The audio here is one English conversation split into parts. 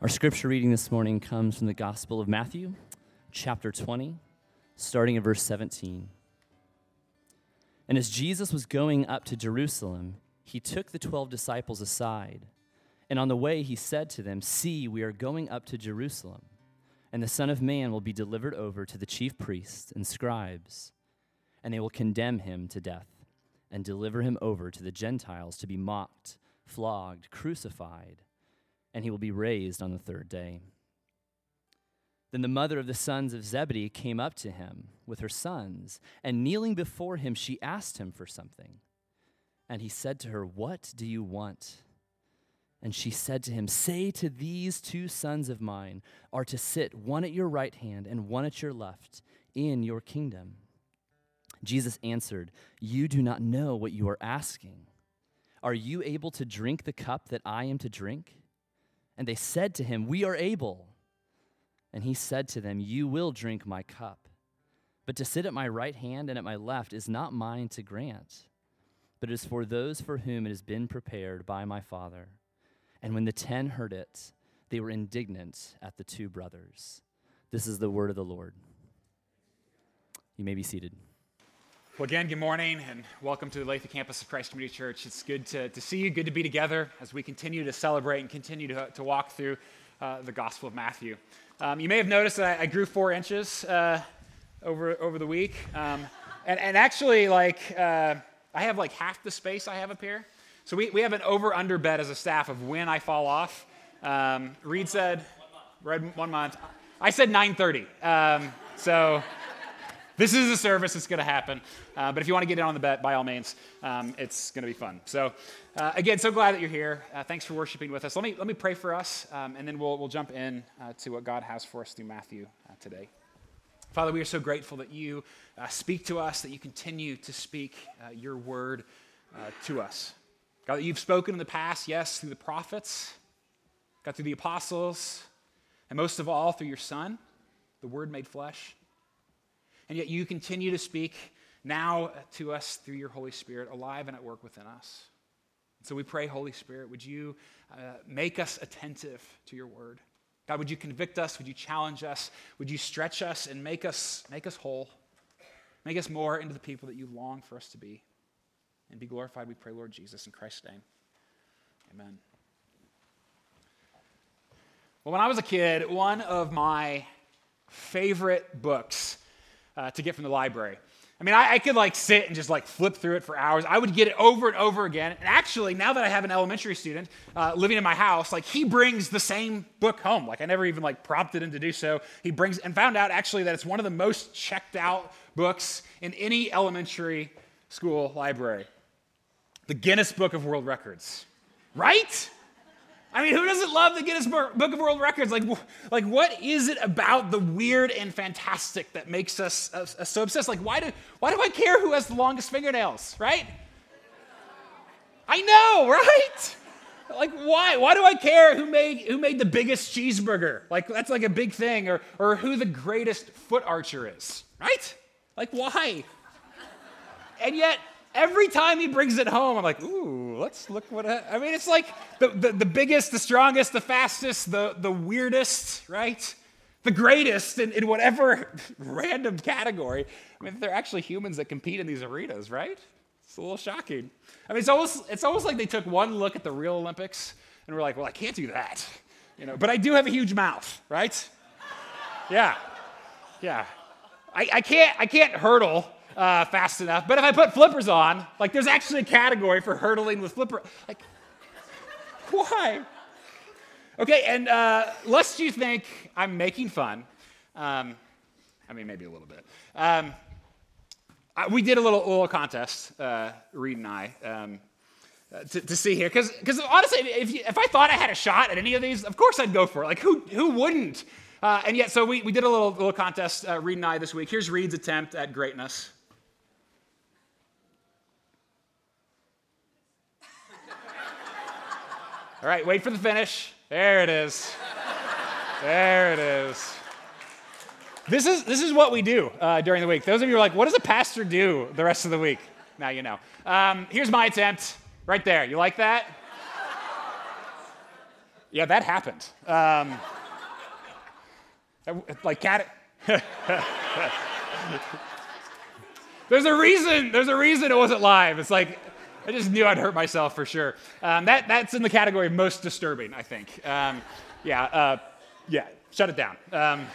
Our scripture reading this morning comes from the Gospel of Matthew, chapter 20, starting at verse 17. And as Jesus was going up to Jerusalem, he took the twelve disciples aside, and on the way he said to them, See, we are going up to Jerusalem, and the Son of Man will be delivered over to the chief priests and scribes, and they will condemn him to death, and deliver him over to the Gentiles to be mocked, flogged, crucified and he will be raised on the third day. Then the mother of the sons of Zebedee came up to him with her sons, and kneeling before him, she asked him for something. And he said to her, What do you want? And she said to him, Say to these two sons of mine are to sit one at your right hand and one at your left in your kingdom. Jesus answered, You do not know what you are asking. Are you able to drink the cup that I am to drink? And they said to him, We are able. And he said to them, You will drink my cup. But to sit at my right hand and at my left is not mine to grant, but it is for those for whom it has been prepared by my Father. And when the ten heard it, they were indignant at the two brothers. This is the word of the Lord. You may be seated. Well, again, good morning and welcome to the Lathrop campus of Christ Community Church. It's good to, to see you, good to be together as we continue to celebrate and continue to, to walk through uh, the Gospel of Matthew. Um, you may have noticed that I, I grew four inches uh, over, over the week. Um, and, and actually, like, uh, I have like half the space I have up here. So we, we have an over under bet as a staff of when I fall off. Um, Reed said, red one month. I said 9:30. Um, so this is a service. that's going to happen. Uh, but if you want to get in on the bet, by all means, um, it's going to be fun. So, uh, again, so glad that you're here. Uh, thanks for worshiping with us. Let me, let me pray for us, um, and then we'll, we'll jump in uh, to what God has for us through Matthew uh, today. Father, we are so grateful that you uh, speak to us, that you continue to speak your word to us. God, that you've spoken in the past, yes, through the prophets, God, through the apostles, and most of all, through your Son, the Word made flesh. And yet you continue to speak now to us through your Holy Spirit, alive and at work within us. So we pray, Holy Spirit, would you uh, make us attentive to your word? God, would you convict us? Would you challenge us? Would you stretch us and make us, make us whole? Make us more into the people that you long for us to be. And be glorified, we pray, Lord Jesus, in Christ's name. Amen. Well, when I was a kid, one of my favorite books uh, to get from the library. I mean, I, I, could like sit and just like flip through it for hours. I would get it over and over again. And actually, now that I have an elementary student uh, living in my house, like he brings the same book home. Like I never even like prompted him to do so. He brings and found out actually that it's one of the most checked out books in any elementary school library. The Guinness Book of World Records, right? I mean, who doesn't love the Guinness Book of World Records? Like, like, what is it about the weird and fantastic that makes us uh, so obsessed? Like, why do, why do I care who has the longest fingernails, right? I know, right? Like, why? Why do I care who made, who made the biggest cheeseburger? Like, that's like a big thing. Or, or who the greatest foot archer is, right? Like, why? And yet, every time he brings it home, I'm like, ooh, let's look what I, I mean, it's like the, the, the, biggest, the strongest, the fastest, the, the weirdest, right? The greatest in, in whatever random category. I mean, they're actually humans that compete in these arenas, right? It's a little shocking. I mean, it's almost, it's almost like they took one look at the real Olympics and were like, well, I can't do that. You know, but I do have a huge mouth, right? Yeah. Yeah. I, I can't I can't hurdle uh, fast enough. But if I put flippers on, like there's actually a category for hurdling with flipper. Like, why? Okay, and uh, lest you think I'm making fun, um, I mean, maybe a little bit. Um, I, we did a little, little contest, uh, Reed and I, um, uh, to, to, see here. Because honestly, if, you, if I thought I had a shot at any of these, of course I'd go for it. Like, who, who wouldn't? Uh, and yet, so we, we did a little, little contest, uh, Reed and I, this week. Here's Reed's attempt at greatness. All right, wait for the finish. There it is. There it is. This is, this is what we do uh, during the week. Those of you are like, what does a pastor do the rest of the week? Now you know. Um, here's my attempt right there. You like that? Yeah, that happened. Um, like cat. there's a reason. There's a reason it wasn't live. It's like I just knew I'd hurt myself for sure. Um, that that's in the category of most disturbing. I think. Um, yeah. Uh, yeah. Shut it down. Um,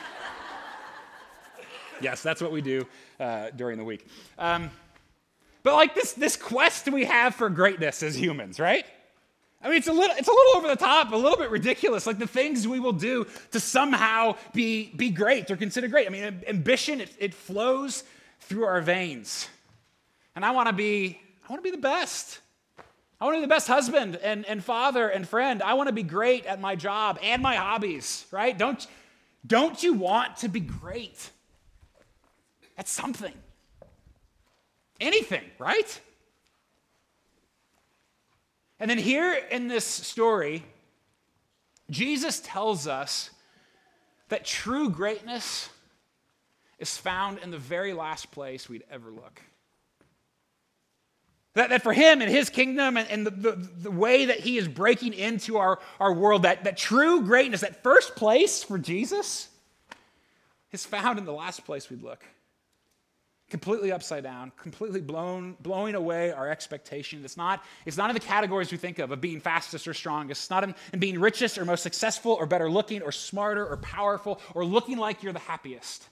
yes, that's what we do uh, during the week. Um, but like this this quest we have for greatness as humans, right? I mean, it's a little, it's a little over the top, a little bit ridiculous, like the things we will do to somehow be, be great or consider great. I mean, ambition, it, it flows through our veins. And I want to be, I want to be the best. I want to be the best husband and, and father and friend. I want to be great at my job and my hobbies, right? Don't, don't you want to be great at something? Anything, right? And then here in this story, Jesus tells us that true greatness is found in the very last place we'd ever look. That, that for him and his kingdom and, and the, the, the, way that he is breaking into our, our world, that, that true greatness, that first place for Jesus, is found in the last place we'd look completely upside down, completely blown, blowing away our expectations. It's not, it's not in the categories we think of, of being fastest or strongest. It's not in, in being richest or most successful or better looking or smarter or powerful or looking like you're the happiest.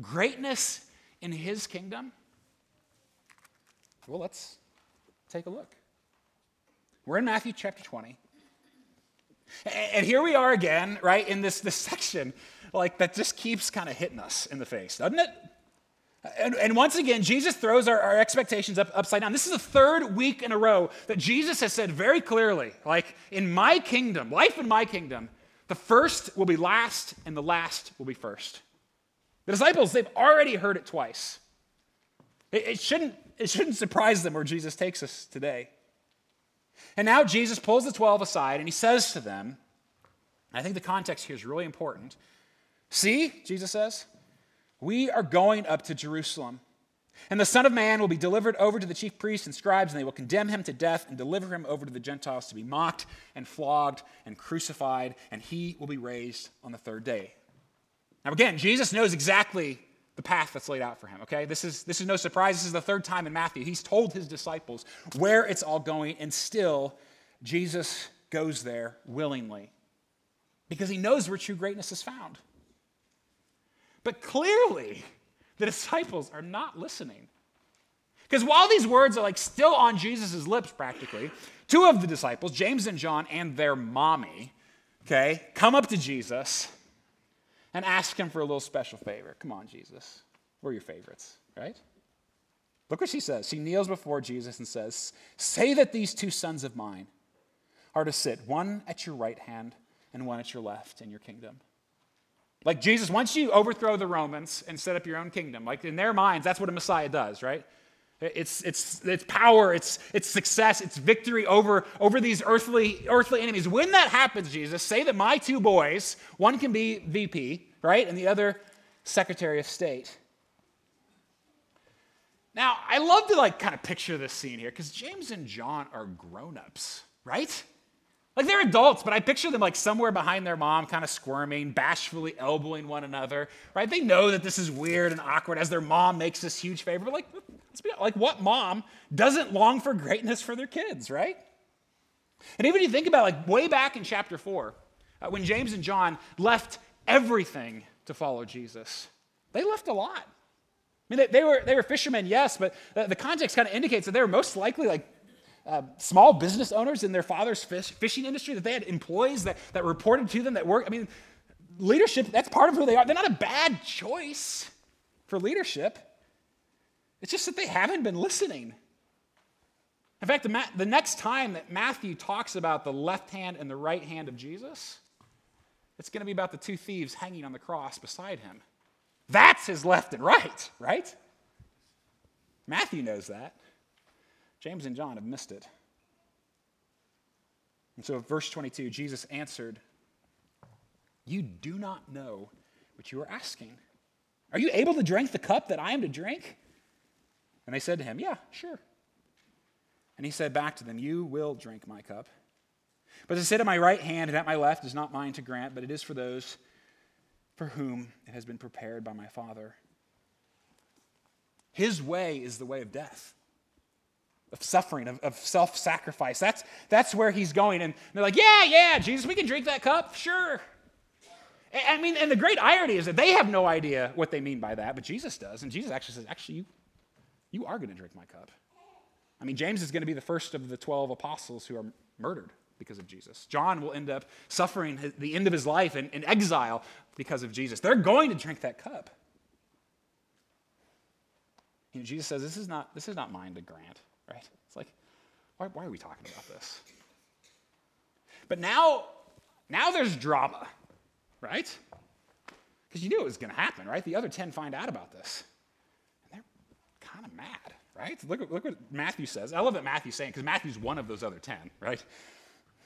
Greatness in his kingdom? Well, let's take a look. We're in Matthew chapter 20. And here we are again, right, in this, this section, like that just keeps kind of hitting us in the face, doesn't it? And, and, once again, Jesus throws our, our expectations up, upside down. This is the third week in a row that Jesus has said very clearly, like, in my kingdom, life in my kingdom, the first will be last and the last will be first. The disciples, they've already heard it twice. It, it shouldn't, it shouldn't surprise them where Jesus takes us today. And now Jesus pulls the 12 aside and he says to them, I think the context here is really important. See, Jesus says, we are going up to Jerusalem. And the Son of Man will be delivered over to the chief priests and scribes, and they will condemn him to death and deliver him over to the Gentiles to be mocked and flogged and crucified, and he will be raised on the third day. Now, again, Jesus knows exactly the path that's laid out for him, okay? This is, this is no surprise. This is the third time in Matthew. He's told his disciples where it's all going, and still, Jesus goes there willingly because he knows where true greatness is found. But clearly, the disciples are not listening. Because while these words are like still on Jesus' lips practically, two of the disciples, James and John, and their mommy, okay, come up to Jesus and ask him for a little special favor. Come on, Jesus. We're your favorites, right? Look what she says. She kneels before Jesus and says, Say that these two sons of mine are to sit, one at your right hand and one at your left in your kingdom. Like Jesus, once you overthrow the Romans and set up your own kingdom, like in their minds, that's what a Messiah does, right? It's, it's, it's power, it's, it's success, it's victory over, over these earthly, earthly enemies. When that happens, Jesus, say that my two boys, one can be VP, right, and the other Secretary of State. Now, I love to like kind of picture this scene here because James and John are grown-ups, right? Like they're adults, but I picture them like somewhere behind their mom, kind of squirming, bashfully elbowing one another, right? They know that this is weird and awkward as their mom makes this huge favor. But like, let's be like, what mom doesn't long for greatness for their kids, right? And even if you think about like way back in chapter four, uh, when James and John left everything to follow Jesus, they left a lot. I mean, they, they were, they were fishermen, yes, but the, the context kind of indicates that they were most likely like uh, small business owners in their father's fish, fishing industry, that they had employees that, that reported to them that work. I mean, leadership, that's part of who they are. They're not a bad choice for leadership. It's just that they haven't been listening. In fact, the, the next time that Matthew talks about the left hand and the right hand of Jesus, it's going to be about the two thieves hanging on the cross beside him. That's his left and right, right? Matthew knows that. James and John have missed it. And so, verse 22, Jesus answered, You do not know what you are asking. Are you able to drink the cup that I am to drink? And they said to him, Yeah, sure. And he said back to them, You will drink my cup. But to sit at my right hand and at my left is not mine to grant, but it is for those for whom it has been prepared by my Father. His way is the way of death, of suffering, of, of self sacrifice. That's, that's where he's going. And they're like, yeah, yeah, Jesus, we can drink that cup. Sure. I mean, and the great irony is that they have no idea what they mean by that, but Jesus does. And Jesus actually says, actually, you, you are going to drink my cup. I mean, James is going to be the first of the 12 apostles who are murdered because of Jesus. John will end up suffering the end of his life in, in exile because of Jesus. They're going to drink that cup. You know, Jesus says, this is, not, this is not mine to grant, right? It's like, why, why are we talking about this? But now, now there's drama, right? Because you knew it was going to happen, right? The other 10 find out about this. Kind of mad, right? Look, look what Matthew says. I love that Matthew's saying, because Matthew's one of those other 10, right?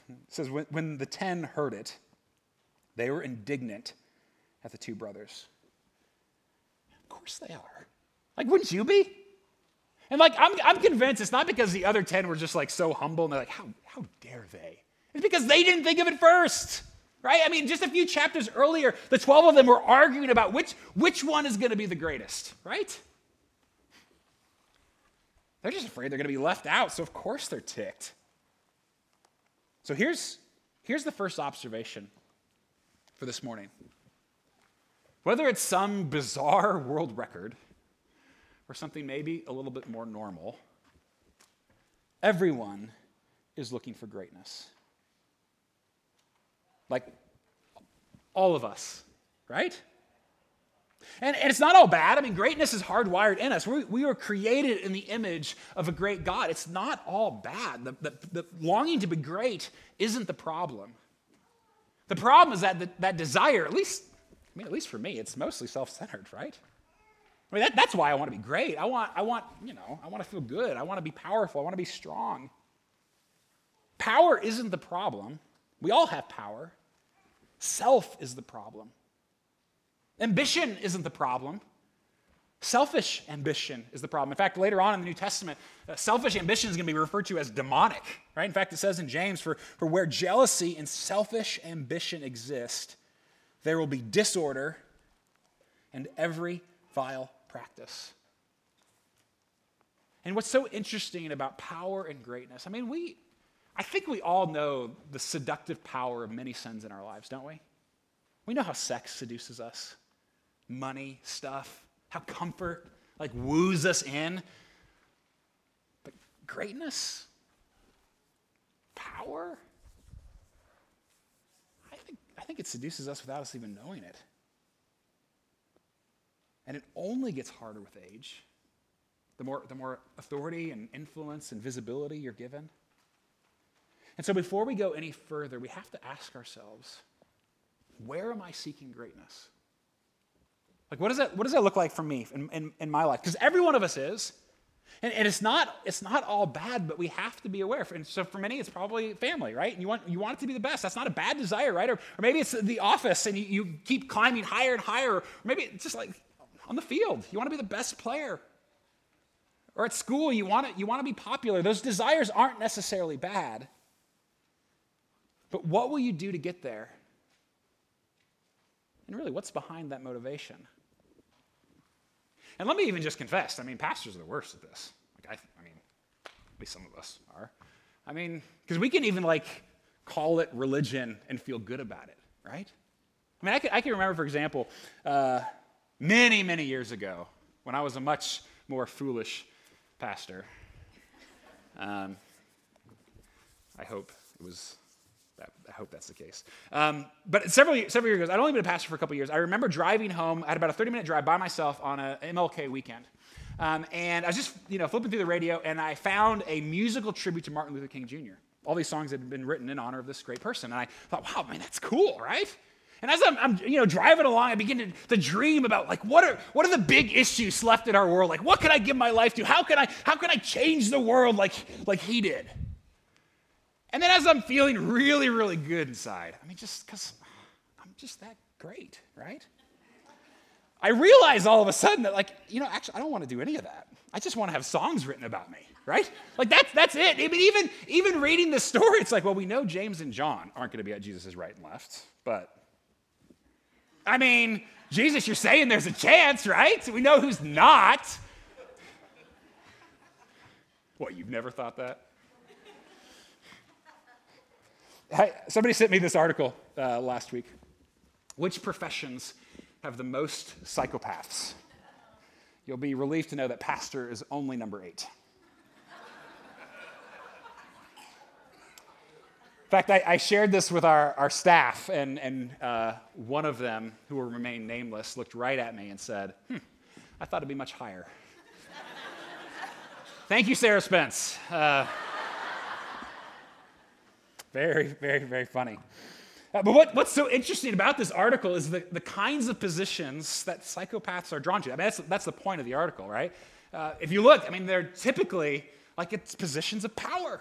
It says, when, when the ten heard it, they were indignant at the two brothers. Of course they are. Like, wouldn't you be? And like, I'm, I'm convinced it's not because the other 10 were just like so humble and they're like, how, how dare they? It's because they didn't think of it first, right? I mean, just a few chapters earlier, the 12 of them were arguing about which, which one is going to be the greatest, right? They're just afraid they're going to be left out, so of course they're ticked. So here's, here's the first observation for this morning. Whether it's some bizarre world record or something maybe a little bit more normal, everyone is looking for greatness. Like all of us, right? And, and, it's not all bad. I mean, greatness is hardwired in us. We, we were created in the image of a great God. It's not all bad. The, the, the longing to be great isn't the problem. The problem is that the, that desire, at least, I mean, at least for me, it's mostly self-centered, right? I mean, that, that's why I want to be great. I want, I want, you know, I want to feel good. I want to be powerful. I want to be strong. Power isn't the problem. We all have power. Self is the problem. Ambition isn't the problem. Selfish ambition is the problem. In fact, later on in the New Testament, uh, selfish ambition is going to be referred to as demonic, right? In fact, it says in James, for, for where jealousy and selfish ambition exist, there will be disorder and every vile practice. And what's so interesting about power and greatness, I mean, we, I think we all know the seductive power of many sins in our lives, don't we? We know how sex seduces us money stuff, how comfort like woos us in. But greatness, power, I think, I think it seduces us without us even knowing it. And it only gets harder with age. The more, the more authority and influence and visibility you're given. And so before we go any further, we have to ask ourselves where am I seeking greatness? Like, what does that, what does that look like for me in, in, in my life? Because every one of us is. And, and, it's, not, it's not all bad, but we have to be aware. And so for many, it's probably family, right? And you want, you want it to be the best. That's not a bad desire, right? Or, or maybe it's the office and you, you keep climbing higher and higher. Or maybe it's just like on the field. You want to be the best player. Or at school, you want, to, you want to be popular. Those desires aren't necessarily bad. But what will you do to get there? And really, what's behind that motivation? And let me even just confess I mean, pastors are the worst at this. Like, I, I mean, at least some of us are. I mean, because we can even like call it religion and feel good about it, right? I mean, I can, I can remember, for example, uh, many, many years ago when I was a much more foolish pastor. Um, I hope it was I hope that's the case. Um, but several, several years ago, I'd only been a pastor for a couple years. I remember driving home. I had about a 30 minute drive by myself on a MLK weekend. Um, and I was just, you know, flipping through the radio, and I found a musical tribute to Martin Luther King Jr. All these songs had been written in honor of this great person. And I thought, wow, man, that's cool, right? And as I'm, I'm, you know, driving along, I begin to, to dream about like what are what are the big issues left in our world? Like what can I give my life to? How can I how can I change the world like like he did? And then as I'm feeling really, really good inside, I mean, just because I'm just that great, right? I realize all of a sudden that, like, you know, actually, I don't want to do any of that. I just want to have songs written about me, right? Like, that's, that's it. I mean, even, even reading the story, it's like, well, we know James and John aren't going to be at Jesus' right and left, but I mean, Jesus, you're saying there's a chance, right? We know who's not. What, you've never thought that? Somebody sent me this article uh, last week. Which professions have the most psychopaths? You'll be relieved to know that pastor is only number eight. In fact, I, I, shared this with our, our staff, and, and uh, one of them, who will remain nameless, looked right at me and said, hmm, I thought it'd be much higher. Thank you, Sarah Spence. Uh, very, very, very funny. Uh, but what, what's so interesting about this article is the, the kinds of positions that psychopaths are drawn to. I mean, that's, that's the point of the article, right? Uh, if you look, I mean, they're typically like it's positions of power,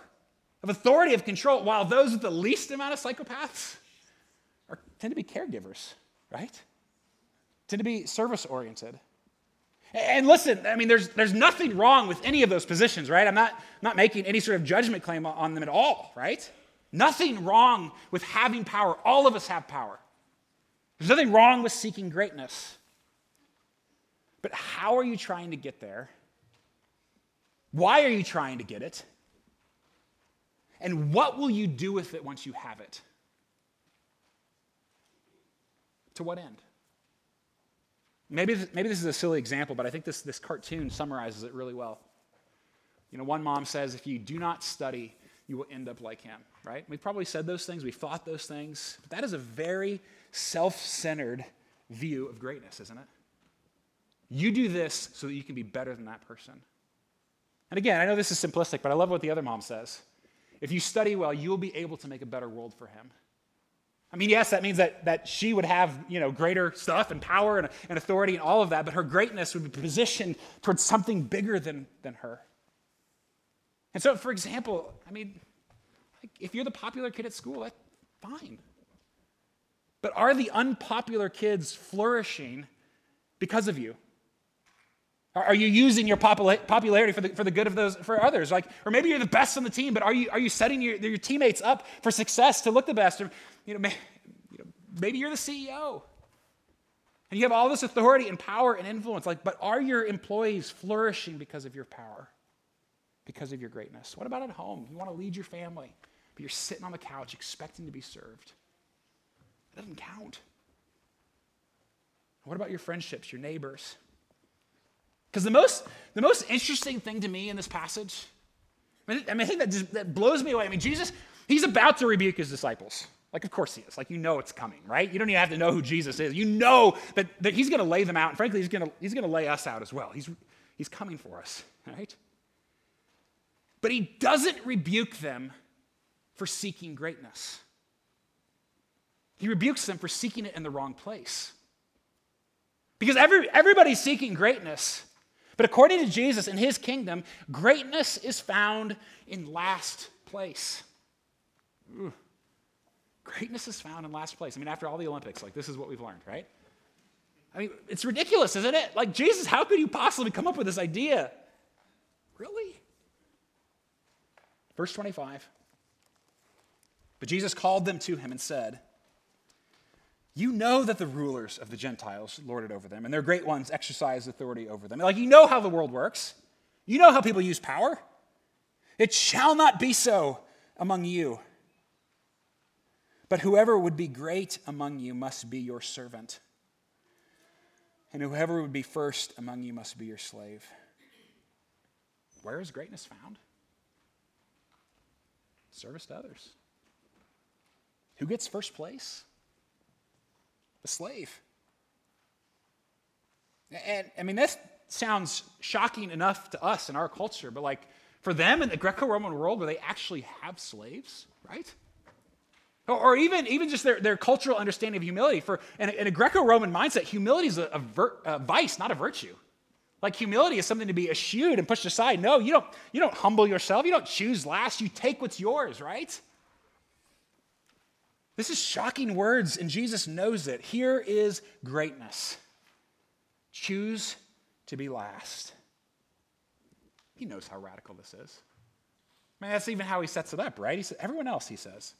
of authority, of control, while those with the least amount of psychopaths are, tend to be caregivers, right? Tend to be service oriented. And listen, I mean, there's, there's nothing wrong with any of those positions, right? I'm not, not making any sort of judgment claim on them at all, right? Nothing wrong with having power. All of us have power. There's nothing wrong with seeking greatness. But how are you trying to get there? Why are you trying to get it? And what will you do with it once you have it? To what end? Maybe, maybe this is a silly example, but I think this, this cartoon summarizes it really well. You know, one mom says, if you do not study, you will end up like him, right? We've probably said those things, we've thought those things, but that is a very self centered view of greatness, isn't it? You do this so that you can be better than that person. And again, I know this is simplistic, but I love what the other mom says. If you study well, you'll be able to make a better world for him. I mean, yes, that means that, that she would have, you know, greater stuff and power and, and authority and all of that, but her greatness would be positioned towards something bigger than, than her. And so, for example, I mean, if you're the popular kid at school, that's fine. But are the unpopular kids flourishing because of you? Are you using your popularity for the, for the good of those for others? Like, or maybe you're the best on the team, but are you, are you setting your, your teammates up for success to look the best? Or, you know, maybe you're the CEO. And you have all this authority and power and influence. Like, but are your employees flourishing because of your power? because of your greatness? What about at home? You want to lead your family, but you're sitting on the couch expecting to be served. It doesn't count. What about your friendships, your neighbors? Because the most, the most interesting thing to me in this passage, I mean, I, mean, think that, just, that blows me away. I mean, Jesus, he's about to rebuke his disciples. Like, of course he is. Like, you know it's coming, right? You don't even have to know who Jesus is. You know that, that he's going to lay them out. And frankly, he's going to he's to lay us out as well. He's, he's coming for us, right? But he doesn't rebuke them for seeking greatness. He rebukes them for seeking it in the wrong place. Because every, everybody's seeking greatness. But according to Jesus in his kingdom, greatness is found in last place. Ooh. Greatness is found in last place. I mean, after all the Olympics, like this is what we've learned, right? I mean, it's ridiculous, isn't it? Like, Jesus, how could you possibly come up with this idea? Really? Verse 25. But Jesus called them to him and said, You know that the rulers of the Gentiles lord it over them, and their great ones exercise authority over them. Like, you know how the world works, you know how people use power. It shall not be so among you. But whoever would be great among you must be your servant, and whoever would be first among you must be your slave. Where is greatness found? service to others. Who gets first place? The slave. And I mean, this sounds shocking enough to us in our culture, but like for them in the Greco Roman world where they actually have slaves, right? Or, or even, even just their, their cultural understanding of humility. For in a, a Greco Roman mindset, humility is a, a, ver, a vice, not a virtue. Like humility is something to be eschewed and pushed aside. No, you don't, you don't humble yourself. You don't choose last. You take what's yours, right? This is shocking words, and Jesus knows it. Here is greatness. Choose to be last. He knows how radical this is. I mean, that's even how he sets it up, right? He says, everyone else, he says.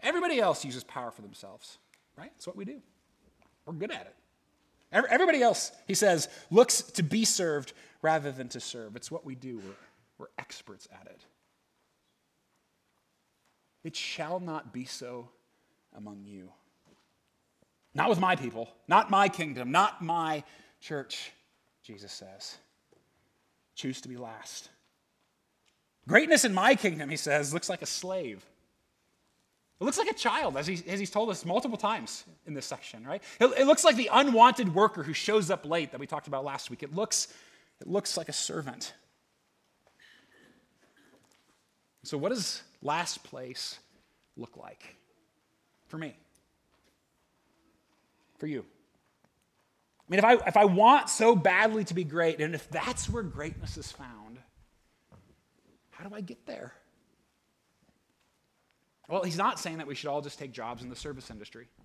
Everybody else uses power for themselves, right? That's what we do. We're good at it. Everybody else, he says, looks to be served rather than to serve. It's what we do. We're, we're experts at it. It shall not be so among you. Not with my people, not my kingdom, not my church, Jesus says. Choose to be last. Greatness in my kingdom, he says, looks like a slave. It looks like a child, as, he, as he's told us multiple times in this section, right? It, it looks like the unwanted worker who shows up late that we talked about last week. It looks, it looks like a servant. So, what does last place look like for me? For you? I mean, if I, if I want so badly to be great, and if that's where greatness is found, how do I get there? Well, he's not saying that we should all just take jobs in the service industry. I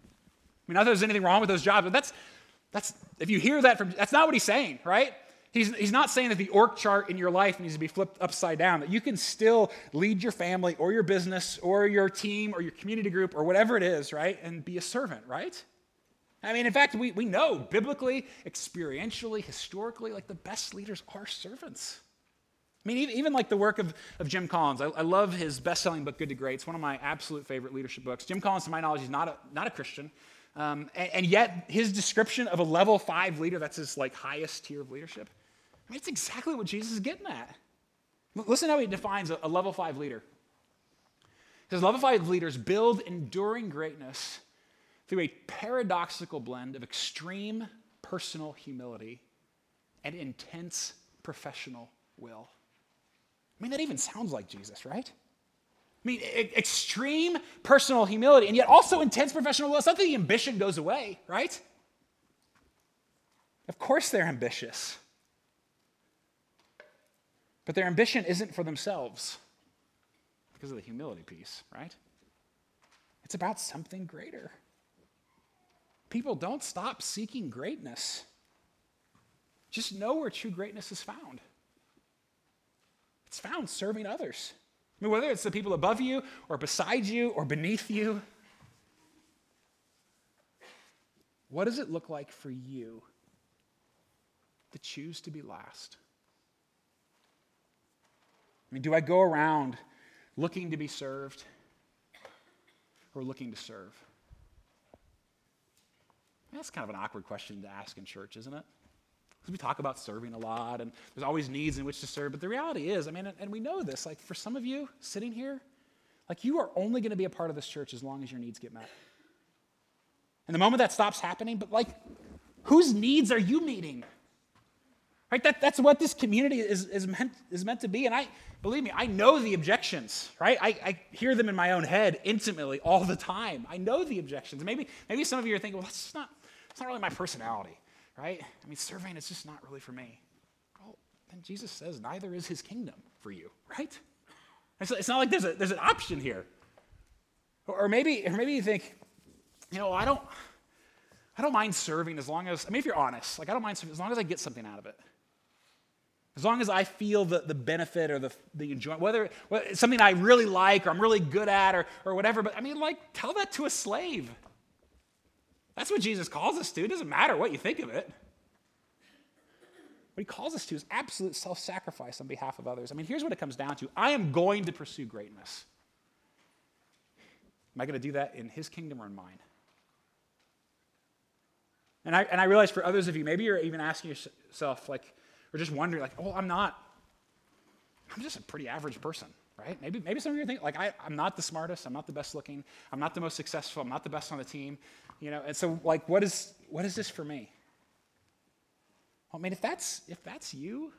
mean, not that there's anything wrong with those jobs, but that's, that's if you hear that from, that's not what he's saying, right? He's, he's not saying that the org chart in your life needs to be flipped upside down, that you can still lead your family or your business or your team or your community group or whatever it is, right? And be a servant, right? I mean, in fact, we, we know biblically, experientially, historically, like the best leaders are servants. I mean, even, like the work of, of Jim Collins. I, I love his best selling book, Good to Great. It's one of my absolute favorite leadership books. Jim Collins, to my knowledge, is not a, not a Christian. Um, and, and, yet, his description of a level five leader, that's his like highest tier of leadership, I mean, it's exactly what Jesus is getting at. Listen how he defines a, level five leader. He says, level five leaders build enduring greatness through a paradoxical blend of extreme personal humility and intense professional will. I mean, that even sounds like Jesus, right? I mean, extreme personal humility and yet also intense professional will. It's not that the ambition goes away, right? Of course they're ambitious. But their ambition isn't for themselves because of the humility piece, right? It's about something greater. People don't stop seeking greatness. Just know where true greatness is found. It's found serving others. I mean, whether it's the people above you or beside you or beneath you, what does it look like for you to choose to be last? I mean, do I go around looking to be served or looking to serve? That's kind of an awkward question to ask in church, isn't it? Because we talk about serving a lot and there's always needs in which to serve. But the reality is, I mean, and we know this, like for some of you sitting here, like you are only going to be a part of this church as long as your needs get met. And the moment that stops happening, but like, whose needs are you meeting? Right? That, that's what this community is, is, meant, is meant to be. And I, believe me, I know the objections, right? I, I hear them in my own head intimately all the time. I know the objections. Maybe, maybe some of you are thinking, well, that's not, that's not really my personality, right? I mean, serving is just not really for me. Well, then Jesus says, neither is his kingdom for you, right? It's, not like there's, a, there's an option here. Or, or maybe, or maybe you think, you know, I don't, I don't mind serving as long as, I mean, if you're honest, like I don't mind serving as long as I get something out of it. As long as I feel the, the benefit or the, the enjoyment, whether, whether something I really like or I'm really good at or, or whatever, but I mean, like, tell that to a slave. That's what Jesus calls us to. It doesn't matter what you think of it. What he calls us to is absolute self sacrifice on behalf of others. I mean, here's what it comes down to I am going to pursue greatness. Am I going to do that in his kingdom or in mine? And I, and I realize for others of you, maybe you're even asking yourself, like, or just wondering, like, oh, I'm not, I'm just a pretty average person, right? Maybe, maybe some of you think, like, I, I'm not the smartest, I'm not the best looking, I'm not the most successful, I'm not the best on the team, you know, and so, like, what is, what is this for me? Well, I mean, if that's, if that's you,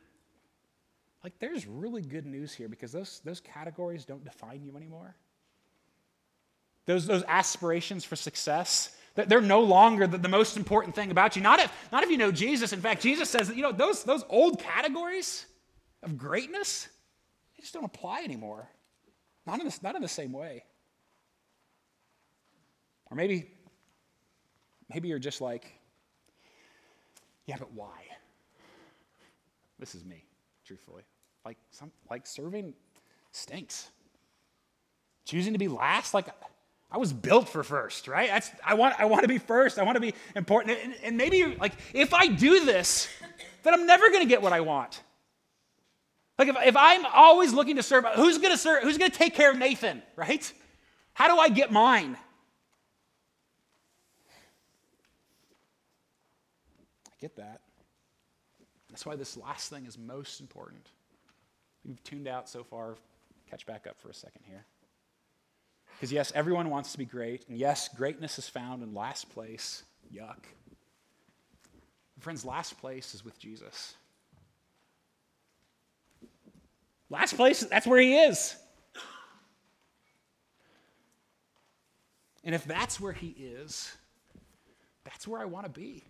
like, there's really good news here because those, those categories don't define you anymore. Those, those aspirations for success, they're no longer the, the, most important thing about you. Not if, not if you know Jesus. In fact, Jesus says that, you know, those, those old categories of greatness, they just don't apply anymore. Not in, the, not in the same way. Or maybe, maybe you're just like, Yeah, but why? This is me, truthfully. Like some like serving stinks. Choosing to be last, like I was built for first, right? That's, I, want, I want to be first. I want to be important. And, and maybe, like, if I do this, then I'm never going to get what I want. Like, if, if I'm always looking to serve, who's going to serve? Who's going to take care of Nathan, right? How do I get mine? I get that. That's why this last thing is most important. You've tuned out so far. Catch back up for a second here. Because, yes, everyone wants to be great. And yes, greatness is found in last place. Yuck. Friends, last place is with Jesus. Last place, that's where he is. And if that's where he is, that's where I want to be.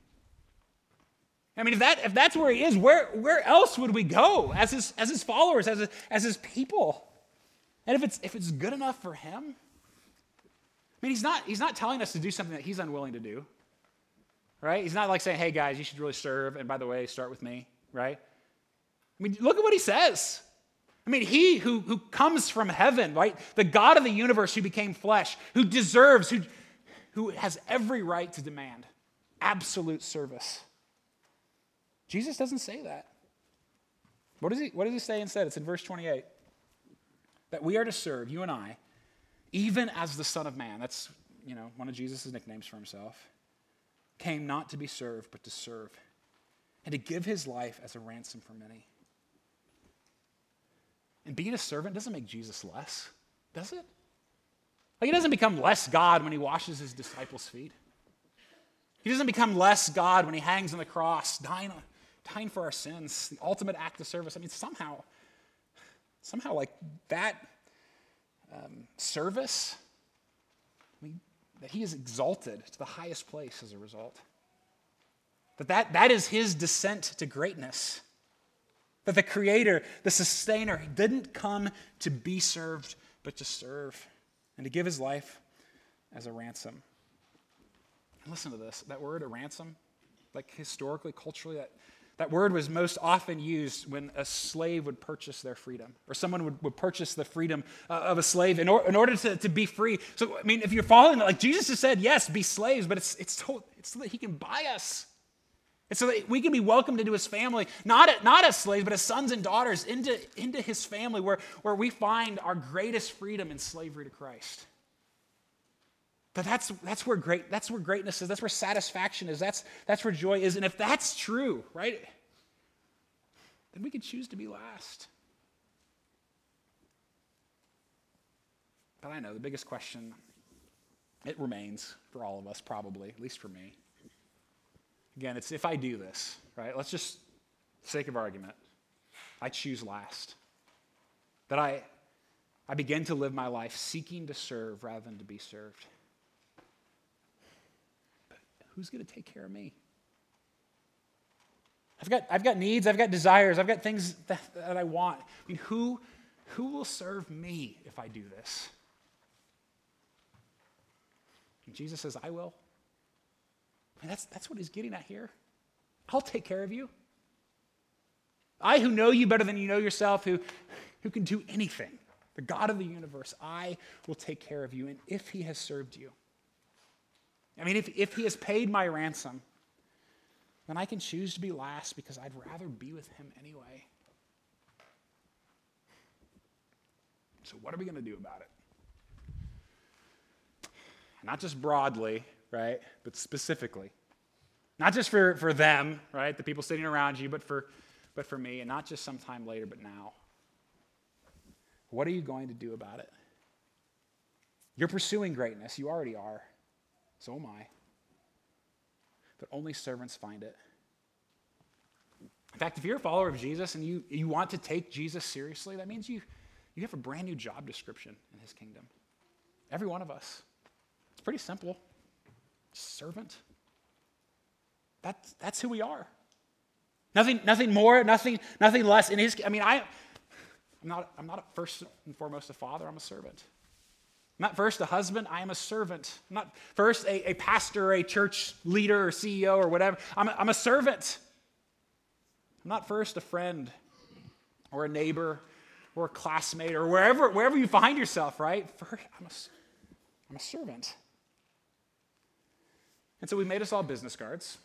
I mean, if, that, if that's where he is, where, where else would we go as his, as his followers, as, his, as his people? And if it's, if it's good enough for him, I mean, he's not, he's not telling us to do something that he's unwilling to do, right? He's not like saying, hey, guys, you should really serve, and by the way, start with me, right? I mean, look at what he says. I mean, he who, who comes from heaven, right? The God of the universe who became flesh, who deserves, who, who has every right to demand absolute service. Jesus doesn't say that. What does he, what does he say instead? It's in verse 28 that we are to serve, you and I, even as the Son of Man, that's you know one of Jesus' nicknames for himself, came not to be served, but to serve, and to give his life as a ransom for many. And being a servant doesn't make Jesus less, does it? Like he doesn't become less God when he washes his disciples' feet. He doesn't become less God when he hangs on the cross, dying, dying for our sins, the ultimate act of service. I mean, somehow, somehow, like that um, service, I mean, that he is exalted to the highest place as a result. That, that that is his descent to greatness. That the creator, the sustainer, didn't come to be served, but to serve and to give his life as a ransom. And listen to this that word, a ransom, like historically, culturally, that that word was most often used when a slave would purchase their freedom, or someone would, would purchase the freedom uh, of a slave in, or, in order to, to be free. So, I mean, if you're following, like Jesus has said, yes, be slaves, but it's, it's, so, it's so that he can buy us. It's so that we can be welcomed into his family, not, not as slaves, but as sons and daughters into, into his family where, where we find our greatest freedom in slavery to Christ. But that's, that's, where great, that's where greatness is. That's where satisfaction is. That's, that's where joy is. And if that's true, right, then we can choose to be last. But I know the biggest question, it remains for all of us, probably, at least for me. Again, it's if I do this, right? Let's just, sake of argument, I choose last. That I, I begin to live my life seeking to serve rather than to be served who's going to take care of me? I've got, I've got needs, I've got desires, I've got things that, that I want. I mean, who, who will serve me if I do this? And Jesus says, I will. I mean, that's, that's what he's getting at here. I'll take care of you. I, who know you better than you know yourself, who, who can do anything, the God of the universe, I will take care of you. And if he has served you, I mean, if, if he has paid my ransom, then I can choose to be last because I'd rather be with him anyway. So, what are we going to do about it? Not just broadly, right, but specifically. Not just for, for them, right, the people sitting around you, but for, but for me, and not just sometime later, but now. What are you going to do about it? You're pursuing greatness, you already are. So am I. But only servants find it. In fact, if you're a follower of Jesus and you, you want to take Jesus seriously, that means you, you have a brand new job description in his kingdom. Every one of us. It's pretty simple. Servant. That's, that's who we are. Nothing, nothing more, nothing, nothing less. In his, I mean, I, I'm not, I'm not first and foremost a father, I'm a servant. I'm not first a husband, I am a servant. I'm not first a, a pastor, a church leader, or CEO, or whatever. I'm a, I'm a servant. I'm not first a friend or a neighbor or a classmate or wherever, wherever you find yourself, right? First, I'm a, I'm a servant. And so we made us all business cards.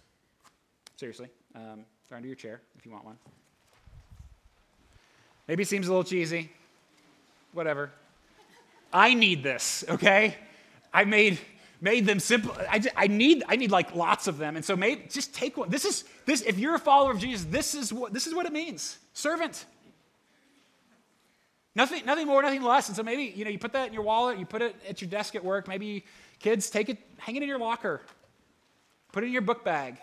Seriously. Um, they're under your chair if you want one. Maybe it seems a little cheesy. Whatever. I need this, okay? I made made them simple. I, I need I need like lots of them, and so maybe just take one. This is this. If you're a follower of Jesus, this is what this is what it means. Servant. Nothing, nothing more, nothing less. And so maybe you know you put that in your wallet, you put it at your desk at work. Maybe kids take it, hang it in your locker, put it in your book bag,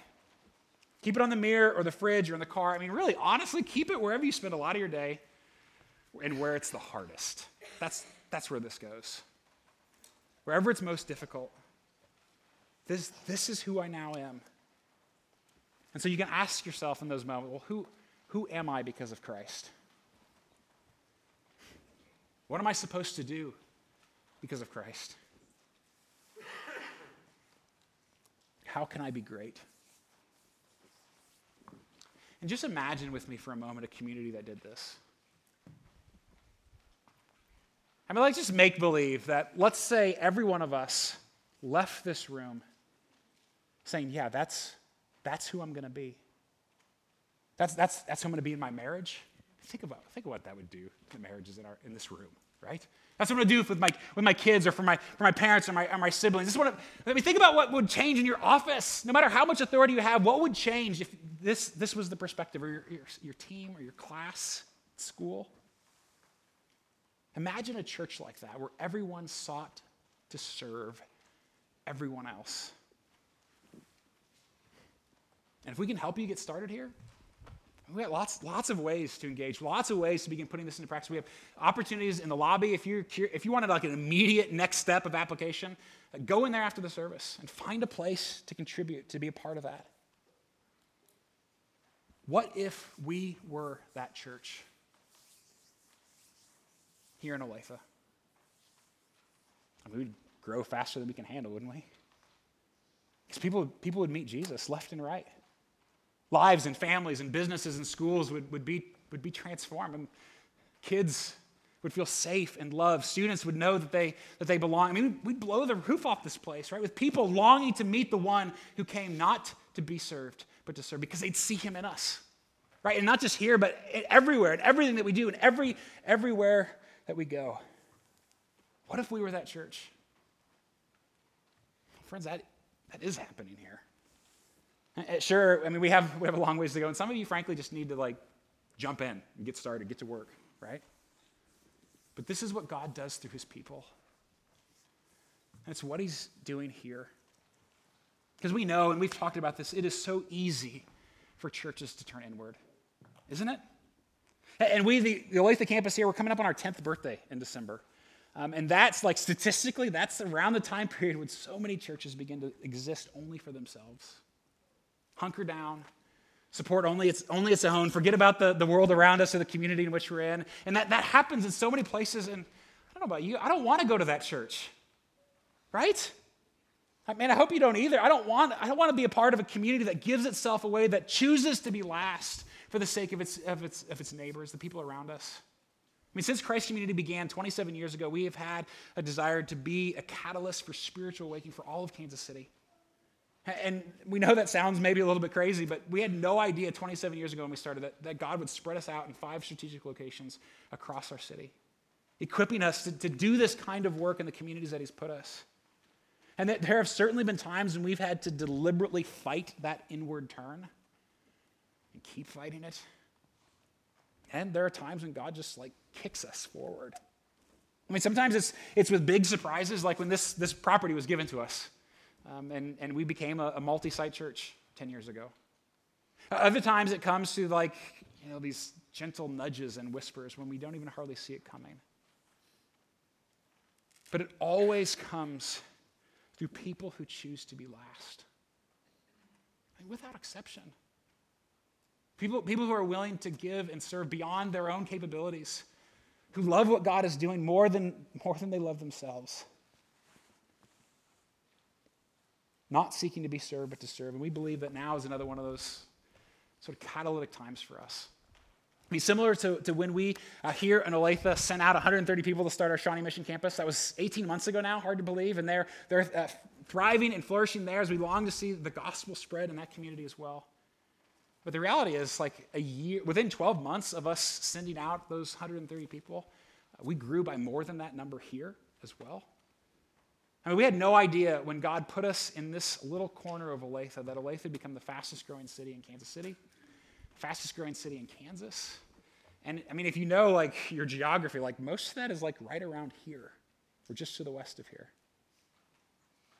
keep it on the mirror or the fridge or in the car. I mean, really, honestly, keep it wherever you spend a lot of your day and where it's the hardest. That's that's where this goes. Wherever it's most difficult. This, this is who I now am. And so you can ask yourself in those moments, well, who, who am I because of Christ? What am I supposed to do because of Christ? How can I be great? And just imagine with me for a moment a community that did this. I mean, let's just make believe that, let's say every one of us left this room saying, Yeah, that's, that's who I'm going to be. That's, that's, that's who I'm going to be in my marriage. Think about, think of what that would do to marriages in, our, in this room, right? That's what I'm going to do with my, with my kids or for my, for my parents or my, or my siblings. This is what I mean, think about what would change in your office. No matter how much authority you have, what would change if this, this was the perspective of your, your, your team or your class, school? Imagine a church like that where everyone sought to serve everyone else. And if we can help you get started here, we got lots, lots of ways to engage, lots of ways to begin putting this into practice. We have opportunities in the lobby. If, you're, if you wanted like an immediate next step of application, uh, go in there after the service and find a place to contribute, to be a part of that. What if we were that church here in Olathe? I mean, we'd grow faster than we can handle, wouldn't we? Because people, people would meet Jesus left and right lives and families and businesses and schools would, would, be, would be transformed. And kids would feel safe and loved. Students would know that they, that they belong. I mean, we'd blow the roof off this place, right? With people longing to meet the one who came not to be served, but to serve because they'd see him in us, right? And not just here, but everywhere, and everything that we do, and every, everywhere that we go. What if we were that church? Friends, that, that is happening here. Sure, I mean, we have, we have a long ways to go, and some of you, frankly, just need to like jump in and get started, get to work, right? But this is what God does through his people. That's what he's doing here. Because we know, and we've talked about this, it is so easy for churches to turn inward, isn't it? And we, the, the Olathe campus here, we're coming up on our 10th birthday in December. Um, and that's like statistically, that's around the time period when so many churches begin to exist only for themselves hunker down, support only its, only its own, forget about the, the world around us or the community in which we're in. And that, that happens in so many places. And I don't know about you, I don't want to go to that church, right? I mean, I hope you don't either. I don't want, I don't want to be a part of a community that gives itself away, that chooses to be last for the sake of its, of its, of its neighbors, the people around us. I mean, since Christ Community began 27 years ago, we have had a desire to be a catalyst for spiritual awakening for all of Kansas City. And we know that sounds maybe a little bit crazy, but we had no idea 27 years ago when we started that, that God would spread us out in five strategic locations across our city, equipping us to, to do this kind of work in the communities that He's put us. And that there have certainly been times when we've had to deliberately fight that inward turn and keep fighting it. And there are times when God just like kicks us forward. I mean, sometimes it's, it's with big surprises, like when this, this property was given to us. Um, and, and we became a, a multi site church 10 years ago. Other times it comes to like, you know, these gentle nudges and whispers when we don't even hardly see it coming. But it always comes through people who choose to be last. I mean, without exception. People, people who are willing to give and serve beyond their own capabilities, who love what God is doing more than, more than they love themselves. not seeking to be served, but to serve. And we believe that now is another one of those sort of catalytic times for us. I mean, similar to, to when we uh, here in Olathe sent out 130 people to start our Shawnee Mission campus. That was 18 months ago now, hard to believe. And they're, they're uh, thriving and flourishing there as we long to see the gospel spread in that community as well. But the reality is, like a year, within 12 months of us sending out those 130 people, uh, we grew by more than that number here as well. I mean, we had no idea when God put us in this little corner of Olathe that Olathe would become the fastest growing city in Kansas City fastest growing city in Kansas. And I mean, if you know like your geography, like most of that is like right around here or just to the west of here.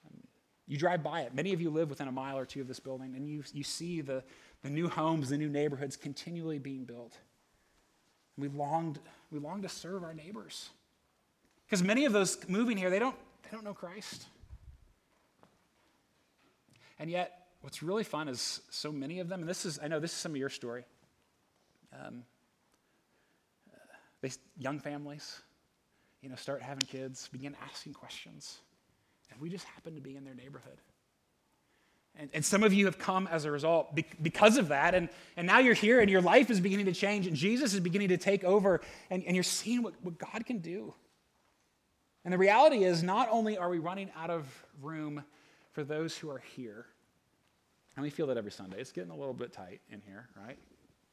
Um, you drive by it. Many of you live within a mile or two of this building, and you, you see the, the new homes, the new neighborhoods continually being built. we longed, we longed to serve our neighbors. Because many of those moving here, they don't, they don't know Christ. And yet, what's really fun is so many of them, and this is, I know this is some of your story. Um, uh, they, young families, you know, start having kids, begin asking questions, and we just happen to be in their neighborhood. And, and some of you have come as a result because of that, and, and now you're here and your life is beginning to change, and Jesus is beginning to take over, and, and you're seeing what, what God can do. And the reality is, not only are we running out of room for those who are here, and we feel that every Sunday. It's getting a little bit tight in here, right?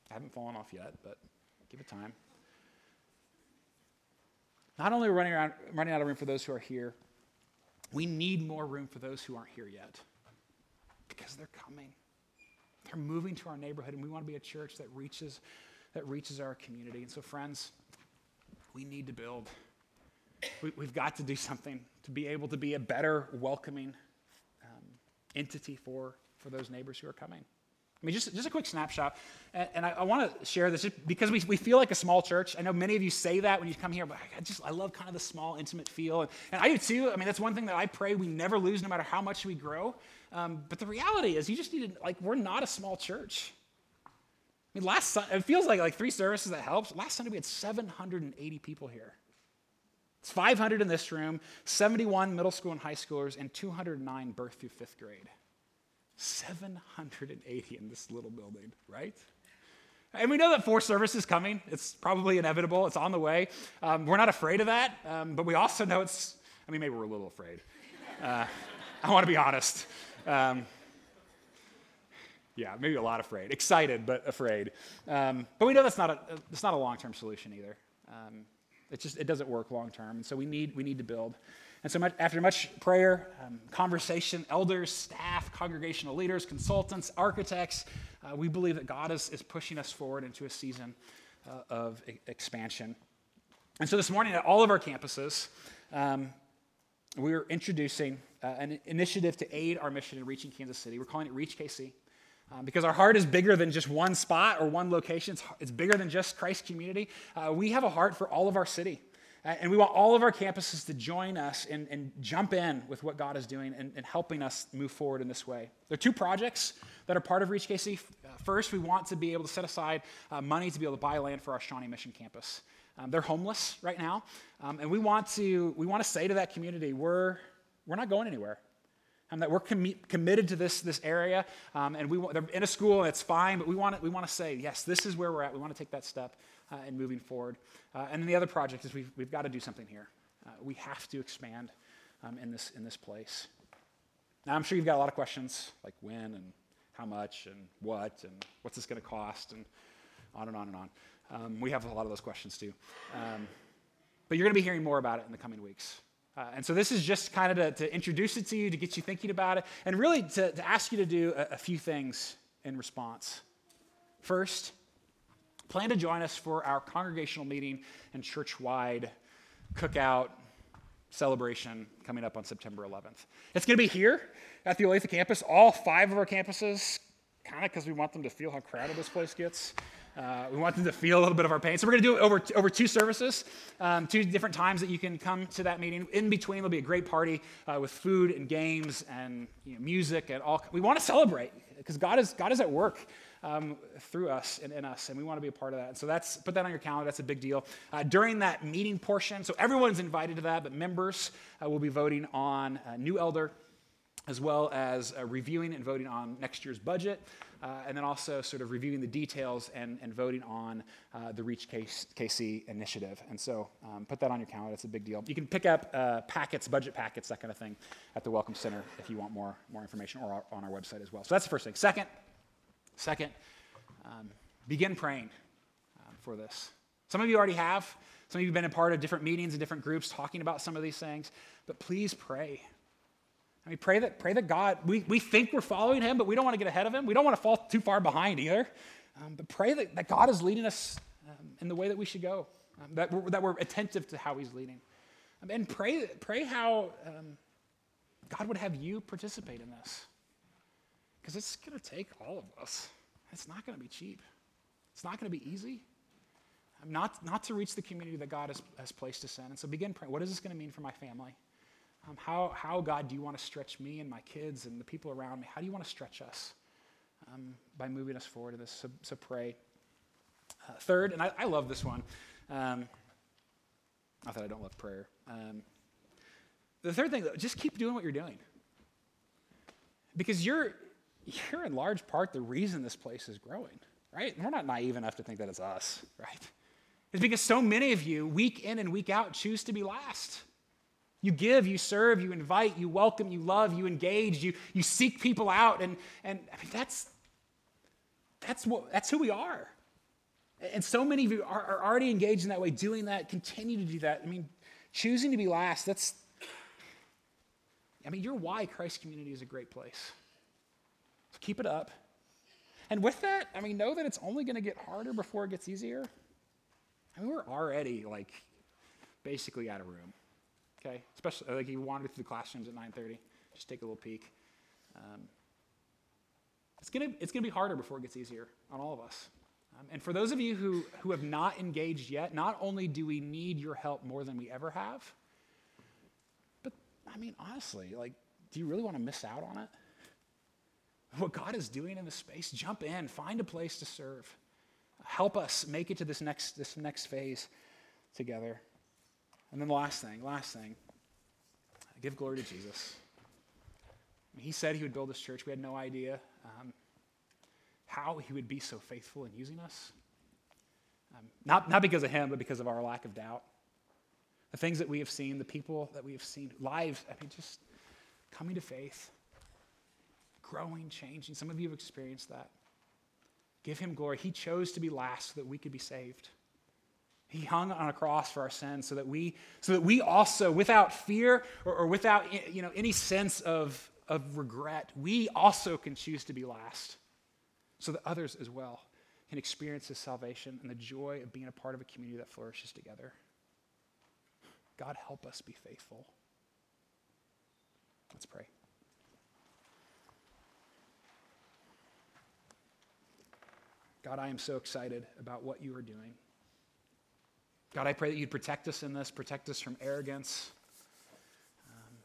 I haven't fallen off yet, but give it time. Not only are we running, around, running out of room for those who are here, we need more room for those who aren't here yet because they're coming. They're moving to our neighborhood, and we want to be a church that reaches, that reaches our community. And so, friends, we need to build. We, have got to do something to be able to be a better, welcoming um, entity for for those neighbors who are coming. I mean, just, just a quick snapshot. And, and I, I want to share this because we, we feel like a small church. I know many of you say that when you come here, but I just, I love kind of the small, intimate feel. And, and I do too. I mean, that's one thing that I pray we never lose no matter how much we grow. Um, but the reality is, you just need to, like, we're not a small church. I mean, last Sunday, it feels like like three services that helps. Last Sunday, we had 780 people here. It's 500 in this room, 71 middle school and high schoolers, and 209 birth through fifth grade. 780 in this little building, right? And we know that four service is coming. It's probably inevitable. It's on the way. Um, we're not afraid of that, um, but we also know it's, I mean, maybe we're a little afraid. Uh, I want to be honest. Um, yeah, maybe a lot afraid. Excited, but afraid. Um, but we know that's not a, it's not a long-term solution either. Um, it just, it doesn't work long-term. And so we need, we need to build. And so, much, after much prayer, um, conversation, elders, staff, congregational leaders, consultants, architects, uh, we believe that God is, is pushing us forward into a season uh, of e- expansion. And so, this morning at all of our campuses, um, we're introducing uh, an initiative to aid our mission in reaching Kansas City. We're calling it Reach KC. Um, because our heart is bigger than just one spot or one location. It's, it's bigger than just Christ community. Uh, we have a heart for all of our city. Uh, and we want all of our campuses to join us and, and jump in with what God is doing and, and, helping us move forward in this way. There are two projects that are part of Reach KC. Uh, first, we want to be able to set aside uh, money to be able to buy land for our Shawnee Mission campus. Um, they're homeless right now, um, and we want to we want to say to that community, we're we're not going anywhere. Um, that we're com- committed to this, this area, um, and we they're in a school, and it's fine, but we want, to, we want to say, yes, this is where we're at. We want to take that step uh, and moving forward. Uh, and then the other project is we've, we've got to do something here. Uh, we have to expand um, in, this, in this place. Now, I'm sure you've got a lot of questions like when and how much and what and what's this going to cost and on and on and on. Um, we have a lot of those questions too. Um, but you're going to be hearing more about it in the coming weeks. Uh, and so this is just kind of to, to, introduce it to you, to get you thinking about it, and really to, to ask you to do a, a few things in response. First, plan to join us for our congregational meeting and church wide cookout celebration coming up on September 11th. It's going to be here at the Olathe campus, all five of our campuses, kind of because we want them to feel how crowded this place gets. Uh, we want them to feel a little bit of our pain. So we're going to do it over, over two services, um, two different times that you can come to that meeting. In between, there'll be a great party uh, with food and games and you know, music and all. We want to celebrate because God is, God is at work um, through us and in us, and we want to be a part of that. So that's put that on your calendar. That's a big deal. Uh, during that meeting portion, so everyone's invited to that, but members uh, will be voting on a new elder as well as uh, reviewing and voting on next year's budget, uh, and then also sort of reviewing the details and, and voting on uh, the Reach KC initiative. And so um, put that on your calendar. It's a big deal. You can pick up uh, packets, budget packets, that kind of thing at the Welcome Center if you want more, more information or on our website as well. So that's the first thing. Second, second um, begin praying um, for this. Some of you already have. Some of you have been a part of different meetings and different groups talking about some of these things. But please pray. I mean, pray that, pray that God, we, we think we're following him, but we don't want to get ahead of him. We don't want to fall too far behind either. Um, but pray that, that God is leading us um, in the way that we should go, um, that, we're, that we're attentive to how he's leading. Um, and pray, pray how um, God would have you participate in this. Because it's going to take all of us. It's not going to be cheap. It's not going to be easy. Um, not, not to reach the community that God has, has placed us in. And so begin praying. What is this going to mean for my family? Um, how, how, God, do you want to stretch me and my kids and the people around me? How do you want to stretch us um, by moving us forward in this? So, so pray. Uh, third, and I, I, love this one. Um, not that I don't love prayer. Um, the third thing, just keep doing what you're doing. Because you're, you're in large part the reason this place is growing, right? we're not naive enough to think that it's us, right? It's because so many of you, week in and week out, choose to be last. You give, you serve, you invite, you welcome, you love, you engage, you, you seek people out. And, and I mean, that's, that's, what, that's who we are. And so many of you are, are already engaged in that way, doing that, continue to do that. I mean, choosing to be last, that's, I mean, you're why Christ Community is a great place. So keep it up. And with that, I mean, know that it's only going to get harder before it gets easier. I mean, we're already like basically out of room okay? Especially like you wander through the classrooms at 9:30, just take a little peek. Um, it's gonna it's gonna be harder before it gets easier on all of us. Um, and for those of you who who have not engaged yet, not only do we need your help more than we ever have, but I mean honestly, like, do you really want to miss out on it? What God is doing in the space, jump in, find a place to serve. Help us make it to this next, this next phase together. And then the last thing, last thing, give glory to Jesus. He said he would build this church. We had no idea um, how he would be so faithful in using us. Um, not, not because of him, but because of our lack of doubt. The things that we have seen, the people that we have seen, lives, I mean, just coming to faith, growing, changing. Some of you have experienced that. Give him glory. He chose to be last so that we could be saved. He hung on a cross for our sins so that we, so that we also, without fear or, or without you know, any sense of, of regret, we also can choose to be last so that others as well can experience his salvation and the joy of being a part of a community that flourishes together. God, help us be faithful. Let's pray. God, I am so excited about what you are doing. God, I pray that you'd protect us in this, protect us from arrogance, um,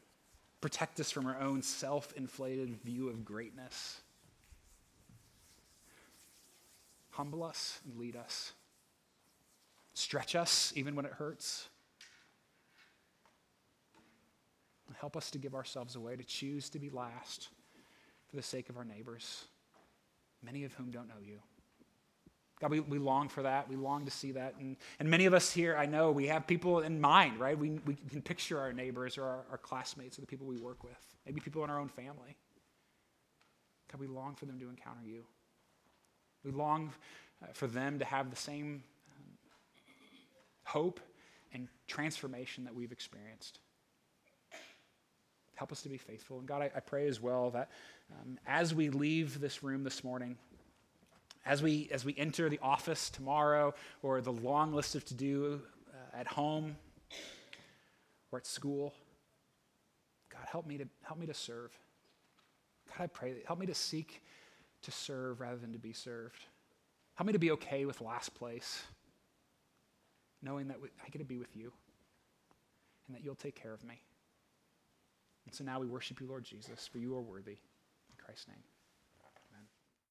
protect us from our own self inflated view of greatness. Humble us and lead us. Stretch us even when it hurts. Help us to give ourselves away, to choose to be last for the sake of our neighbors, many of whom don't know you. God, we, we long for that. We long to see that. And, and many of us here, I know, we have people in mind, right? We, we can picture our neighbors or our, our classmates or the people we work with, maybe people in our own family. God, we long for them to encounter you. We long uh, for them to have the same um, hope and transformation that we've experienced. Help us to be faithful. And God, I, I pray as well that um, as we leave this room this morning, as we, as we enter the office tomorrow or the long list of to do uh, at home or at school, God, help me to, help me to serve. God, I pray, that help me to seek to serve rather than to be served. Help me to be okay with last place, knowing that I get to be with you and that you'll take care of me. And so now we worship you, Lord Jesus, for you are worthy. In Christ's name.